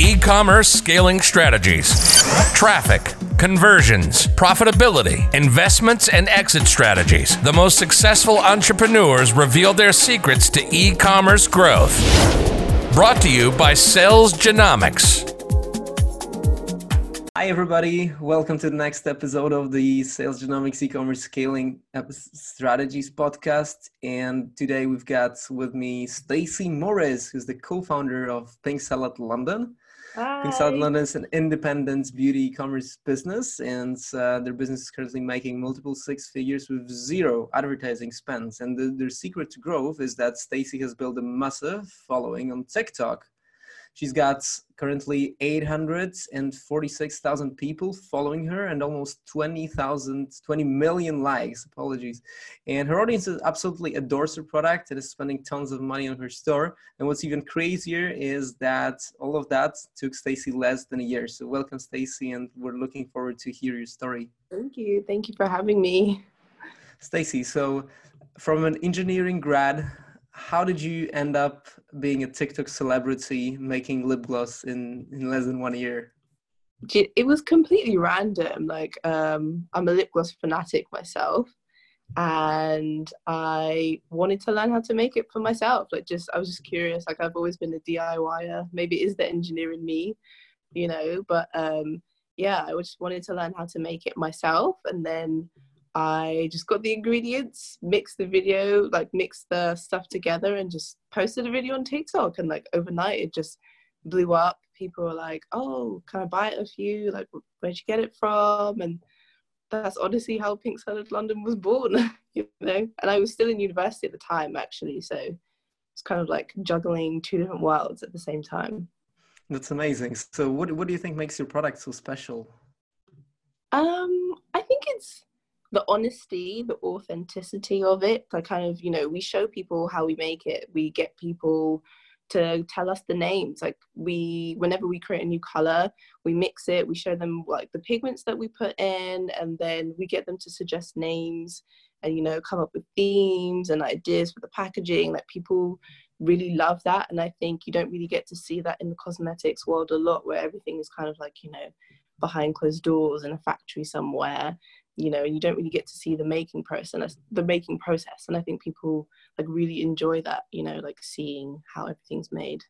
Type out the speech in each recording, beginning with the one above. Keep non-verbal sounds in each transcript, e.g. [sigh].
e commerce scaling strategies, traffic, conversions, profitability, investments, and exit strategies. The most successful entrepreneurs reveal their secrets to e commerce growth. Brought to you by Sales Genomics. Hi, everybody. Welcome to the next episode of the Sales Genomics e-commerce scaling strategies podcast. And today we've got with me Stacy Morris, who's the co-founder of Pink Salad London. Hi. Pink Salad London is an independent beauty e-commerce business, and uh, their business is currently making multiple six figures with zero advertising spends. And the, their secret to growth is that Stacy has built a massive following on TikTok She's got currently 846,000 people following her and almost 20,000, 20 million likes. Apologies. And her audience absolutely adores her product and is spending tons of money on her store. And what's even crazier is that all of that took Stacy less than a year. So welcome, Stacy, and we're looking forward to hear your story. Thank you. Thank you for having me. Stacy, so from an engineering grad how did you end up being a TikTok celebrity making lip gloss in, in less than one year? It was completely random. Like, um, I'm a lip gloss fanatic myself, and I wanted to learn how to make it for myself. Like, just I was just curious. Like, I've always been a DIYer. Maybe it is the engineer in me, you know. But um, yeah, I just wanted to learn how to make it myself, and then I just got the ingredients, mixed the video, like mixed the stuff together, and just posted a video on TikTok. And like overnight, it just blew up. People were like, "Oh, can I buy it off you? Like, where'd you get it from?" And that's honestly how Pink Salad London was born, [laughs] you know. And I was still in university at the time, actually, so it's kind of like juggling two different worlds at the same time. That's amazing. So, what what do you think makes your product so special? Um, I think it's the honesty, the authenticity of it. Like kind of, you know, we show people how we make it. We get people to tell us the names. Like we, whenever we create a new color, we mix it. We show them like the pigments that we put in, and then we get them to suggest names and you know come up with themes and ideas for the packaging. Like people really love that, and I think you don't really get to see that in the cosmetics world a lot, where everything is kind of like you know behind closed doors in a factory somewhere you know, and you don't really get to see the making process, the making process. And I think people like really enjoy that, you know, like seeing how everything's made.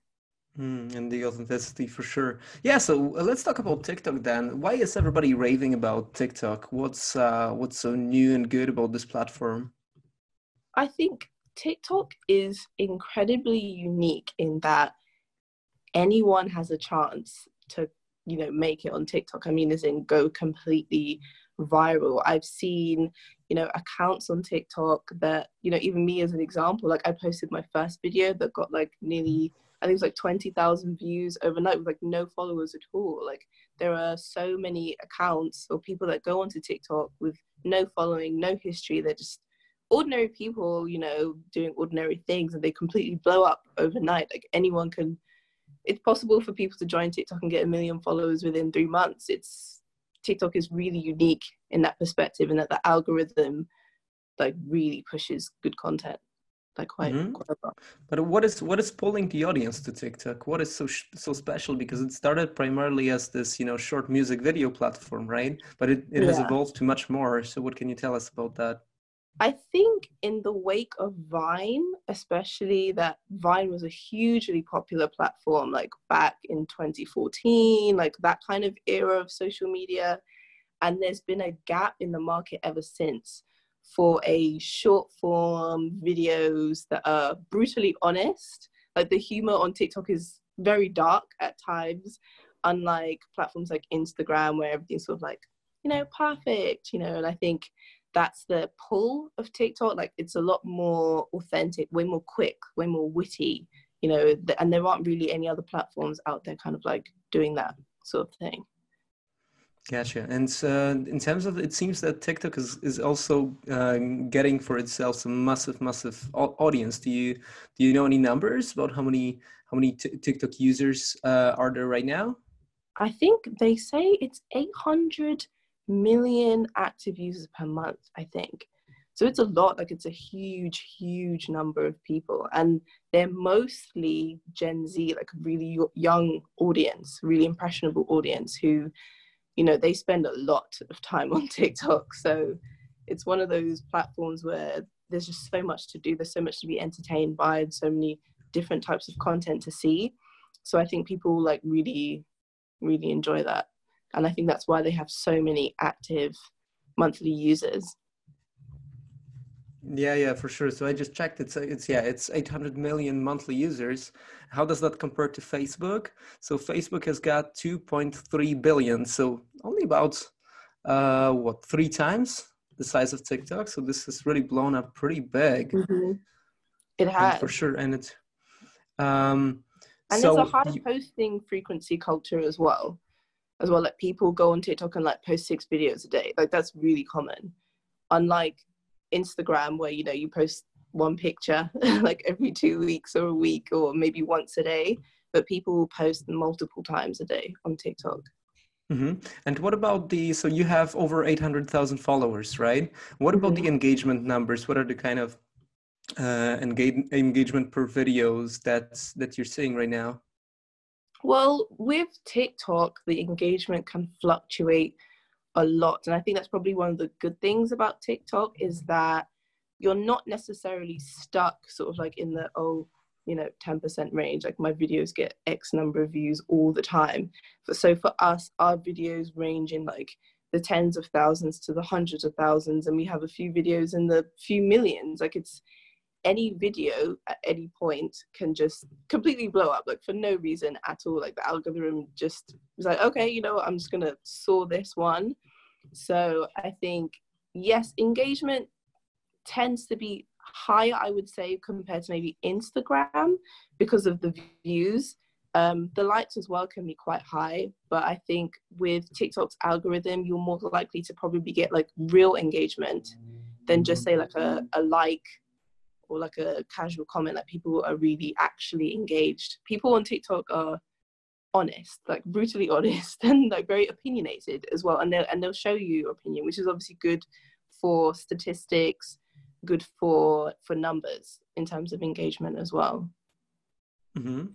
Mm, and the authenticity for sure. Yeah. So uh, let's talk about TikTok then. Why is everybody raving about TikTok? What's uh, what's so new and good about this platform? I think TikTok is incredibly unique in that anyone has a chance to, you know, make it on TikTok. I mean, as in go completely viral. I've seen, you know, accounts on TikTok that, you know, even me as an example, like I posted my first video that got like nearly, mm. I think it was like 20,000 views overnight with like no followers at all. Like there are so many accounts or people that go onto TikTok with no following, no history. They're just ordinary people, you know, doing ordinary things and they completely blow up overnight. Like anyone can, it's possible for people to join TikTok and get a million followers within three months. It's TikTok is really unique in that perspective, and that the algorithm like really pushes good content like quite, mm-hmm. quite but what is what is pulling the audience to tiktok what is so so special because it started primarily as this you know short music video platform right but it, it yeah. has evolved to much more so what can you tell us about that I think in the wake of Vine, especially that Vine was a hugely popular platform, like back in 2014, like that kind of era of social media. And there's been a gap in the market ever since for a short form videos that are brutally honest. Like the humor on TikTok is very dark at times, unlike platforms like Instagram, where everything's sort of like, you know, perfect, you know, and I think that's the pull of TikTok. Like it's a lot more authentic, way more quick, way more witty, you know, and there aren't really any other platforms out there kind of like doing that sort of thing. Gotcha. And uh, in terms of, it seems that TikTok is, is also uh, getting for itself some massive, massive audience. Do you do you know any numbers about how many how many t- TikTok users uh, are there right now? I think they say it's eight hundred million active users per month, I think. So it's a lot, like it's a huge, huge number of people. And they're mostly Gen Z, like a really young audience, really impressionable audience who, you know, they spend a lot of time on [laughs] TikTok. So it's one of those platforms where there's just so much to do, there's so much to be entertained by, and so many different types of content to see. So I think people like really, really enjoy that. And I think that's why they have so many active monthly users. Yeah, yeah, for sure. So I just checked. It's it's yeah, it's 800 million monthly users. How does that compare to Facebook? So Facebook has got 2.3 billion. So only about uh what three times the size of TikTok. So this has really blown up pretty big. Mm-hmm. It has and for sure, and it's um. And so there's a high you, posting frequency culture as well, as well. Like people go on TikTok and like post six videos a day. Like that's really common. Unlike Instagram where you know you post one picture [laughs] like every two weeks or a week or maybe once a day, but people will post multiple times a day on TikTok. Mm-hmm. And what about the? So you have over eight hundred thousand followers, right? What about mm-hmm. the engagement numbers? What are the kind of uh, engage, engagement per videos that that you're seeing right now? Well, with TikTok, the engagement can fluctuate a lot. And I think that's probably one of the good things about TikTok is mm. that you're not necessarily stuck sort of like in the, oh, you know, 10% range. Like my videos get X number of views all the time. But so for us, our videos range in like the tens of thousands to the hundreds of thousands. And we have a few videos in the few millions. Like it's, any video at any point can just completely blow up like for no reason at all. Like the algorithm just was like okay you know what, i'm just gonna saw this one. So i think yes engagement tends to be higher i would say compared to maybe instagram because of the views. Um, the likes as well can be quite high but i think with tiktok's algorithm you're more likely to probably get like real engagement than just say like a, a like or like a casual comment like people are really actually engaged. People on tiktok are honest like brutally [laughs] honest and like very opinionated as well. And they'll and they'll show you your opinion which is obviously good for statistics good for for numbers in terms of engagement as well. Mm-hmm.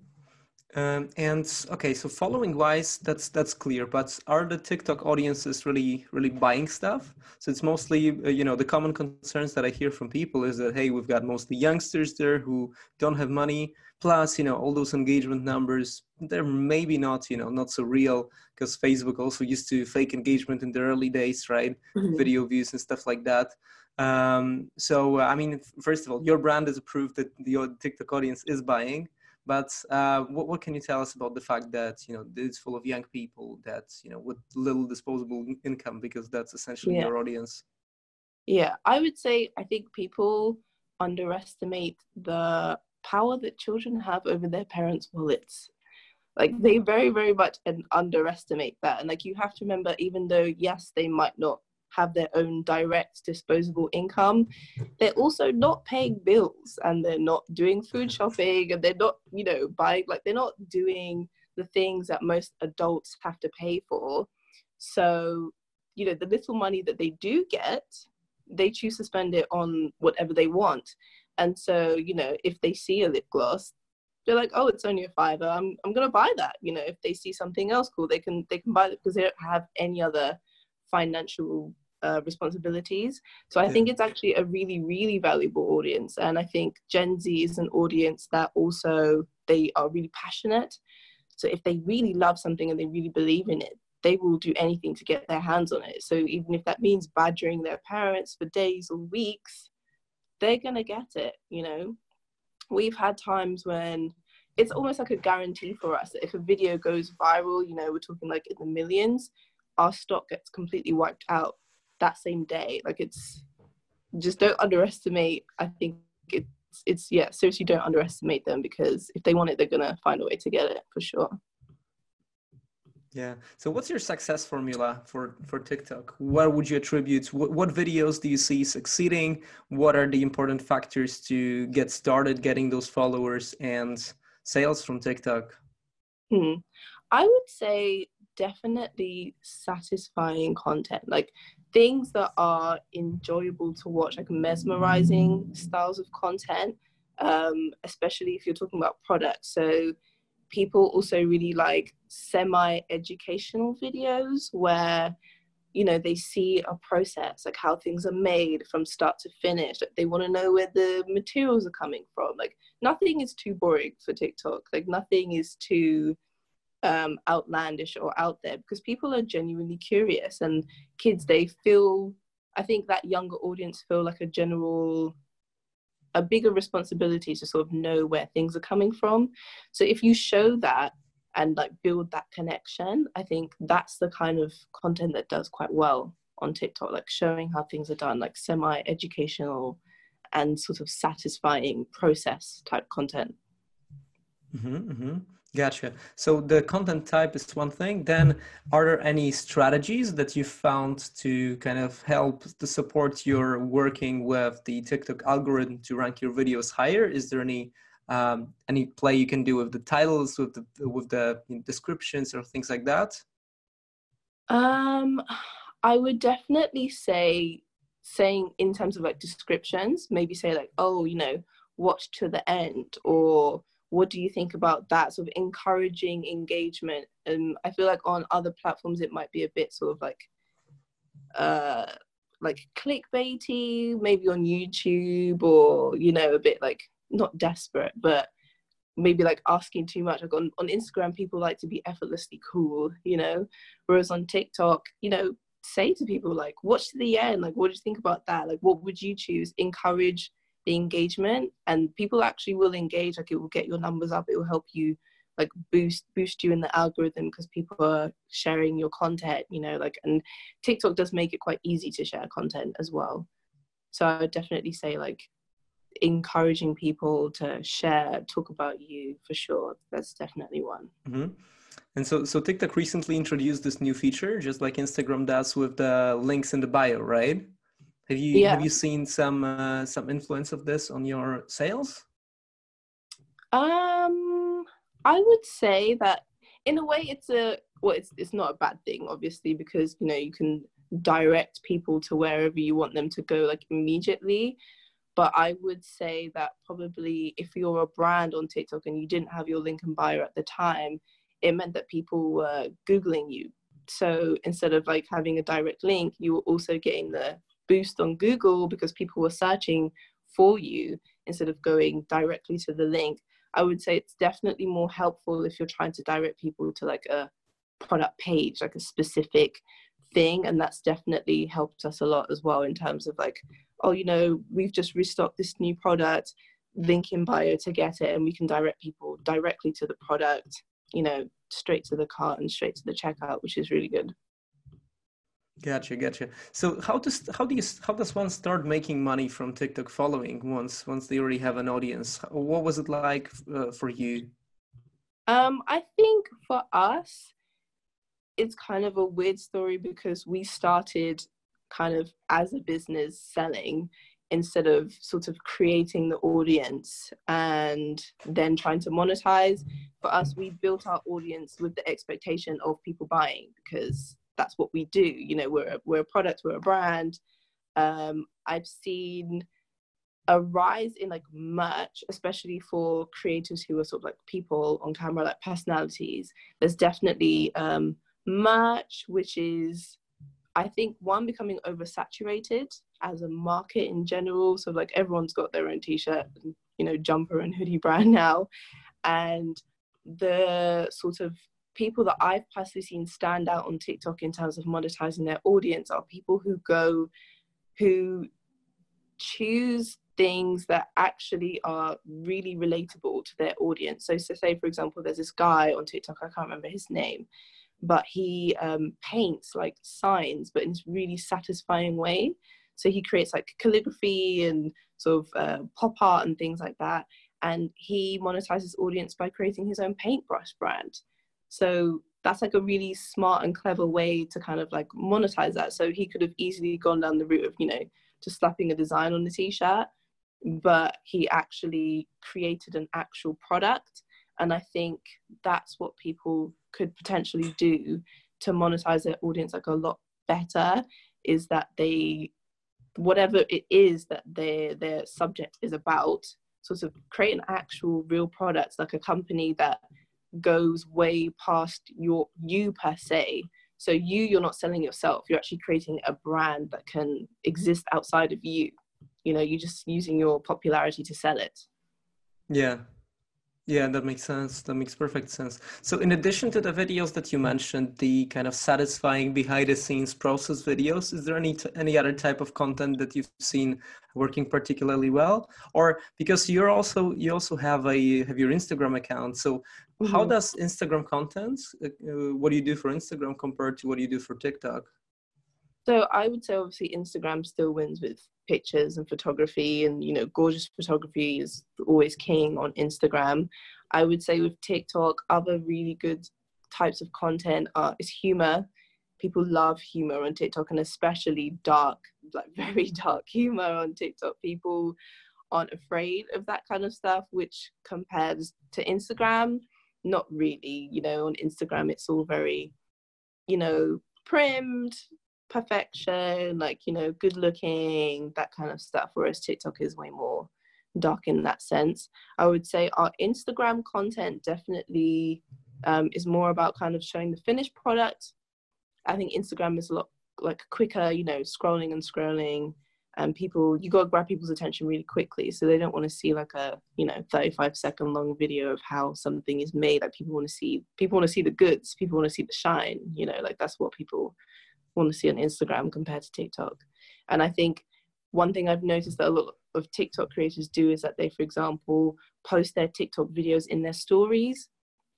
Um, and okay, so following wise, that's that's clear. But are the TikTok audiences really really buying stuff? So it's mostly uh, you know the common concerns that I hear from people is that hey, we've got mostly youngsters there who don't have money. Plus, you know, all those engagement numbers they're maybe not you know not so real because Facebook also used to fake engagement in the early days, right? Mm-hmm. Video views and stuff like that. Um, so uh, I mean, first of all, your brand is a proof that the TikTok audience is buying but uh, what, what can you tell us about the fact that you know it's full of young people that you know with little disposable income because that's essentially yeah. your audience? Yeah, I would say I think people underestimate the power that children have over their parents' wallets. Like they very, very much underestimate that. And like you have to remember, even though yes, they might not have their own direct disposable income, they're also not paying bills and they're not doing food mm-hmm. shopping and they're not, you know, buying, like, they're not doing the things that most adults have to pay for. So, you know, the little money that they do get, they choose to spend it on whatever they want. And so, you know, if they see a lip gloss, they're like, oh, it's only a fiver. I'm, I'm gonna buy that. You know, if they see something else cool, they can they can buy it because they don't have any other financial uh, responsibilities. So I think it's actually a really, really valuable audience. And I think Gen Z is an audience that also they are really passionate. So if they really love something and they really believe in it, they will do anything to get their hands on it. So even if that means badgering their parents for days or weeks, they're gonna get it, you know. We've had times when it's almost like a guarantee for us that if a video goes viral, you know, we're talking like in the millions, our stock gets completely wiped out that same day. Like it's just don't underestimate. I think it's it's yeah, seriously don't underestimate them because if they want it, they're gonna find a way to get it for sure. Yeah. So, what's your success formula for for TikTok? What would you attribute? What, what videos do you see succeeding? What are the important factors to get started getting those followers and sales from TikTok? Hmm. I would say definitely satisfying content. Like things that are enjoyable to watch, like mesmerizing styles of content, um, especially if you're talking about products. So people also really like semi-educational videos where you know they see a process like how things are made from start to finish. Like they want to know where the materials are coming from. Like nothing is too boring for tiktok. Like nothing is too um, outlandish or out there because people are genuinely curious and kids they feel i think that younger audience feel like a general a bigger responsibility to sort of know where things are coming from so if you show that and like build that connection i think that's the kind of content that does quite well on tiktok like showing how things are done like semi educational and sort of satisfying process type content mm-hmm, mm-hmm. Gotcha. So the content type is one thing. Then, are there any strategies that you found to kind of help to support your working with the TikTok algorithm to rank your videos higher? Is there any um, any play you can do with the titles, with the with the descriptions, or things like that? Um, I would definitely say saying in terms of like descriptions, maybe say like, oh, you know, watch to the end or what do you think about that sort of encouraging engagement? And i feel like on other platforms it might be a bit sort of like uh like clickbaity maybe on youtube or you know a bit like not desperate but maybe like asking too much. Like on, on instagram people like to be effortlessly cool you know whereas on tiktok you know say to people like watch to the end. Like what do you think about that? Like what would you choose? Encourage engagement and people actually will engage like it will get your numbers up it will help you like boost boost you in the algorithm because people are sharing your content you know like and tiktok does make it quite easy to share content as well. So i would definitely say like encouraging people to share talk about you for sure. That's definitely one. Mm-hmm. and so so tiktok recently introduced this new feature just like instagram does with the links in the bio right have you yeah. have you seen some uh, some influence of this on your sales? Um, I would say that in a way it's a well, it's it's not a bad thing, obviously, because you know you can direct people to wherever you want them to go like immediately. But I would say that probably if you're a brand on TikTok and you didn't have your link in bio at the time, it meant that people were googling you. So instead of like having a direct link, you were also getting the boost on Google because people were searching for you instead of going directly to the link. I would say it's definitely more helpful if you're trying to direct people to like a product page, like a specific thing. And that's definitely helped us a lot as well in terms of like, oh, you know, we've just restocked this new product, link in bio to get it, and we can direct people directly to the product, you know, straight to the cart and straight to the checkout, which is really good. Gotcha, gotcha. So how does how do you how does one start making money from TikTok following once once they already have an audience? What was it like uh, for you? Um, I think for us, it's kind of a weird story because we started kind of as a business selling instead of sort of creating the audience and then trying to monetize. For us, we built our audience with the expectation of people buying because that's what we do. You know, we're a, we're a product, we're a brand. Um, I've seen a rise in like merch, especially for creators who are sort of like people on camera, like personalities. There's definitely um, merch, which is, I think, one becoming oversaturated as a market in general. So like everyone's got their own t-shirt, and, you know, jumper and hoodie brand [laughs] now, and the sort of people that I've personally seen stand out on TikTok in terms of monetizing their audience are people who go, who choose things that actually are really relatable to their audience. So, so say for example, there's this guy on TikTok, I can't remember his name, but he um, paints like signs, but in this really satisfying way. So he creates like calligraphy and sort of uh, pop art and things like that. And he monetizes audience by creating his own paintbrush brand. So that's like a really smart and clever way to kind of like monetize that. So he could have easily gone down the route of, you know, just slapping a design on the t-shirt, but he actually created an actual product. And I think that's what people could potentially do to monetize their audience like a lot better is that they whatever it is that their their subject is about sort of create an actual real product like a company that goes way past your you per se so you you're not selling yourself you're actually creating a brand that can exist outside of you you know you're just using your popularity to sell it yeah yeah, that makes sense. That makes perfect sense. So, in addition to the videos that you mentioned, the kind of satisfying behind the scenes process videos, is there any t- any other type of content that you've seen working particularly well? Or because you're also you also have a have your Instagram account. So, mm-hmm. how does Instagram content? Uh, uh, what do you do for Instagram compared to what do you do for TikTok? So, I would say obviously Instagram still wins with pictures and photography and you know gorgeous photography is always king on instagram i would say with tiktok other really good types of content are is humor people love humor on tiktok and especially dark like [laughs] very dark humor on tiktok people aren't afraid of that kind of stuff which compares to instagram not really you know on instagram it's all very you know primed perfection, like, you know, good looking, that kind of stuff. Whereas TikTok is way more dark in that sense. I would say our Instagram content definitely um, is more about kind of showing the finished product. I think Instagram is a lot like quicker, you know, scrolling and scrolling. And people, you got to grab people's attention really quickly. So they don't want to see like a, you know, 35 second long video of how something is made. Like people want to see, people want to see the goods. People want to see the shine. You know, like that's what people want to see on Instagram compared to TikTok. And I think one thing I've noticed that a lot of TikTok creators do is that they, for example, post their TikTok videos in their stories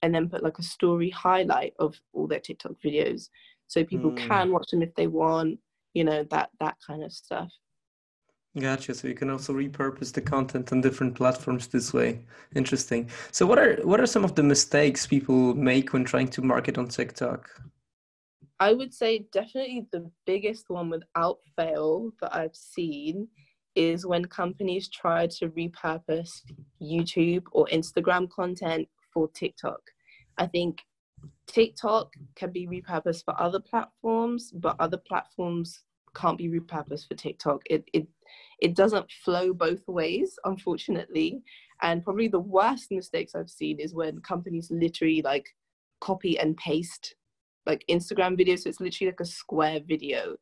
and then put like a story highlight of all their TikTok videos so people mm. can watch them if they want, you know, that that kind of stuff. Gotcha. So you can also repurpose the content on different platforms this way. Interesting. So what are what are some of the mistakes people make when trying to market on TikTok? I would say definitely the biggest one without fail that I've seen is when companies try to repurpose YouTube or Instagram content for TikTok. I think TikTok can be repurposed for other platforms, but other platforms can't be repurposed for TikTok. It it it doesn't flow both ways, unfortunately. And probably the worst mistakes I've seen is when companies literally like copy and paste like Instagram videos. So it's literally like a square video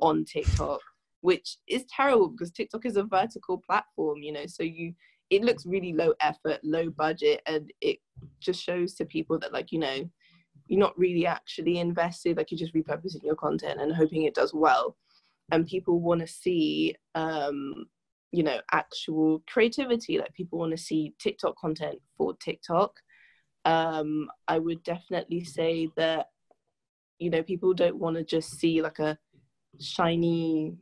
on TikTok, which is terrible because TikTok is a vertical platform, you know, so you it looks really low effort, low budget, and it just shows to people that like, you know, you're not really actually invested, like you're just repurposing your content and hoping it does well. And people want to see um, you know, actual creativity. Like people want to see TikTok content for TikTok. Um, I would definitely say that you know people don't want to just see like a shiny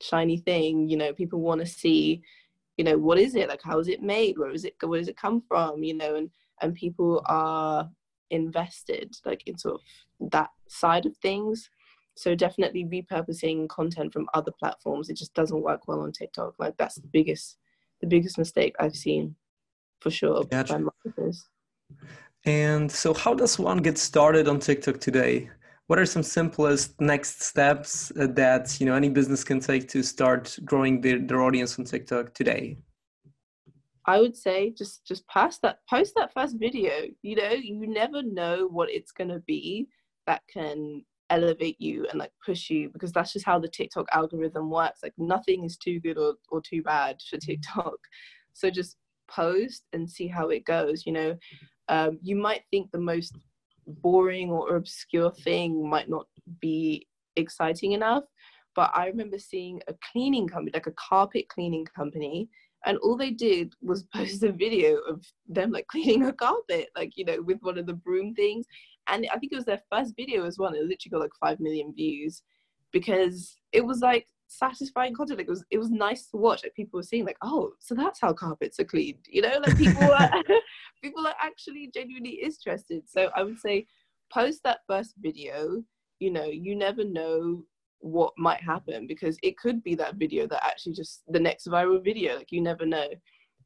shiny thing you know people want to see you know what is it like how is it made where is it where does it come from you know and and people are invested like in sort of that side of things so definitely repurposing content from other platforms it just doesn't work well on tiktok. Like that's the biggest the biggest mistake i've seen for sure gotcha. and so how does one get started on tiktok today? What are some simplest next steps uh, that you know any business can take to start growing their, their audience on tiktok today? I would say just just post that post that first video. You know you never know what it's going to be that can elevate you and like push you because that's just how the tiktok algorithm works like nothing is too good or, or too bad for tiktok so just post and see how it goes you know um, you might think the most boring or obscure thing might not be exciting enough. But I remember seeing a cleaning company, like a carpet cleaning company, and all they did was [laughs] post a video of them like cleaning a carpet, like you know, with one of the broom things. And I think it was their first video as well. It literally got like five million views because it was like satisfying content. Like it was it was nice to watch. Like people were seeing like, oh, so that's how carpets are cleaned. You know, like people [laughs] people are actually genuinely interested. So I would say post that first video. You know, you never know what might happen because it could be that video that actually just the next viral video. Like you never know.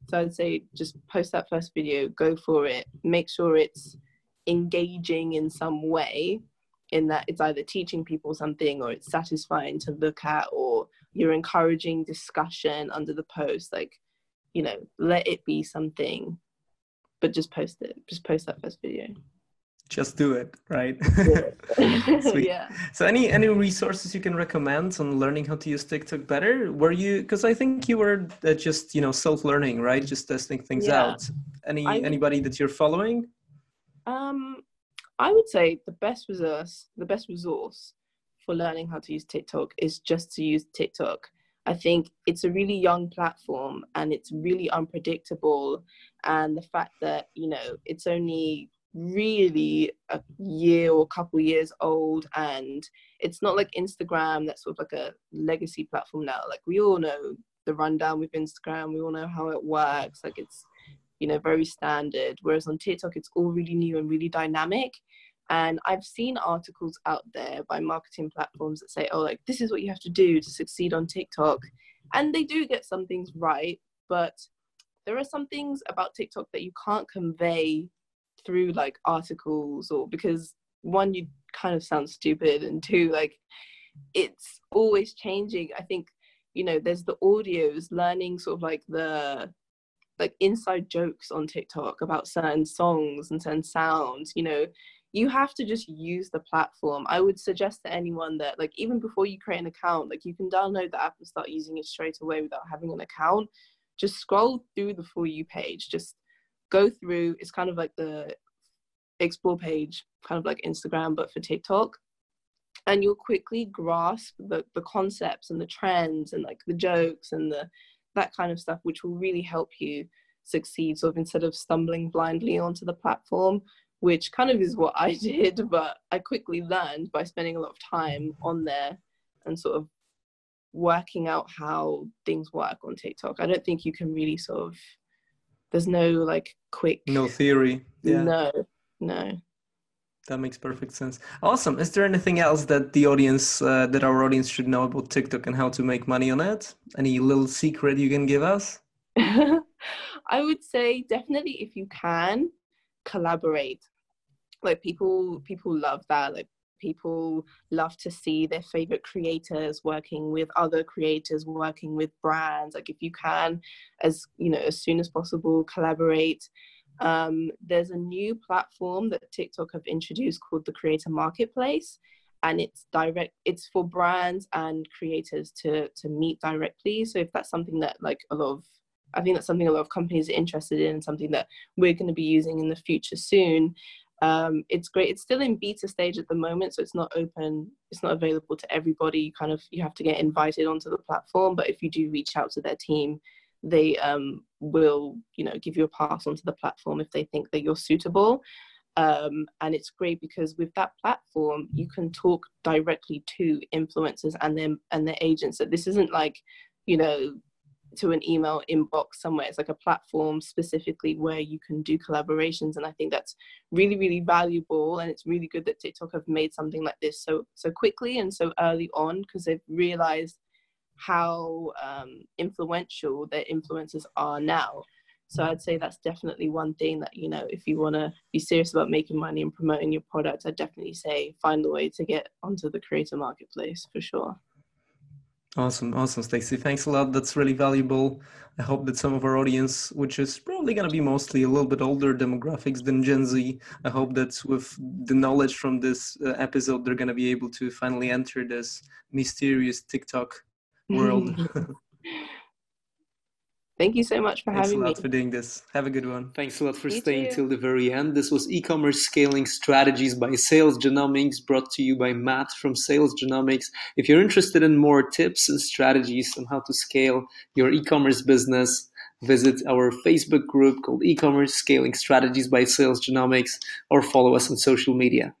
So I'd say just post that first video, go for it, make sure it's engaging in some way in that it's either teaching people something or it's satisfying to look at or you're encouraging discussion under the post like you know let it be something but just post it just post that first video. Just do it right? [laughs] [laughs] Yeah. So any any resources you can recommend on learning how to use tiktok better? Were you because i think you were uh, just you know self-learning right? Just testing things yeah. out. Any I, anybody that you're following um i would say the best resource the best resource for learning how to use tiktok is just to use tiktok. I think it's a really young platform and it's really unpredictable. And the fact that, you know, it's only really a year or a couple years old and it's not like instagram that's sort of like a legacy platform now. Like we all know the rundown with instagram. We all know how it works. Like it's you know very standard whereas on tiktok it's all really new and really dynamic. And i've seen articles out there by marketing platforms that say oh like this is what you have to do to succeed on tiktok. And they do get some things right but there are some things about tiktok that you can't convey through like articles or because one you kind of sound stupid and two like it's always changing. I think you know there's the audios learning sort of like the like inside jokes on tiktok about certain songs and certain sounds you know you have to just use the platform. I would suggest to anyone that like even before you create an account like you can download the app and start using it straight away without having an account. Just scroll through the for you page. Just go through. It's kind of like the explore page kind of like instagram but for tiktok. And you'll quickly grasp the, the concepts and the trends and like the jokes and the that kind of stuff which will really help you succeed sort of instead of stumbling blindly onto the platform which kind of is what i [laughs] did but i quickly learned by spending a lot of time on there and sort of working out how things work on tiktok. I don't think you can really sort of there's no like quick no theory. Yeah. no no that makes perfect sense. Awesome. Is there anything else that the audience uh, that our audience should know about tiktok and how to make money on it? Any little secret you can give us? [laughs] I would say definitely if you can collaborate. Like people people love that. Like people love to see their favorite creators working with other creators working with brands. Like if you can as you know as soon as possible collaborate um, there's a new platform that tiktok have introduced called the creator marketplace and it's direct it's for brands and creators to to meet directly. So if that's something that like a lot of i think that's something a lot of companies are interested in and something that we're going to be using in the future soon um, it's great. It's still in beta stage at the moment so it's not open it's not available to everybody. You kind of you have to get invited onto the platform but if you do reach out to their team they um, will you know give you a pass onto the platform if they think that you're suitable. Um, and it's great because with that platform you can talk directly to influencers and them and their agents. That this isn't like you know to an email inbox somewhere. It's like a platform specifically where you can do collaborations. And i think that's really really valuable. And it's really good that tiktok have made something like this so so quickly and so early on because they've realized how um, influential their influencers are now. So I'd say that's definitely one thing that you know if you want to be serious about making money and promoting your product, I'd definitely say find a way to get onto the creator marketplace for sure. Awesome, awesome, Stacy. Thanks a lot. That's really valuable. I hope that some of our audience, which is probably going to be mostly a little bit older demographics than Gen Z, I hope that with the knowledge from this uh, episode, they're going to be able to finally enter this mysterious TikTok world. [laughs] Thank you so much for Thanks having me. Thanks a lot for doing this. Have a good one. Thanks a lot for staying till the very end. This was e-commerce scaling strategies by Sales Genomics, brought to you by Matt from Sales Genomics. If you're interested in more tips and strategies on how to scale your e-commerce business, visit our Facebook group called E-commerce Scaling Strategies by Sales Genomics, or follow us on social media.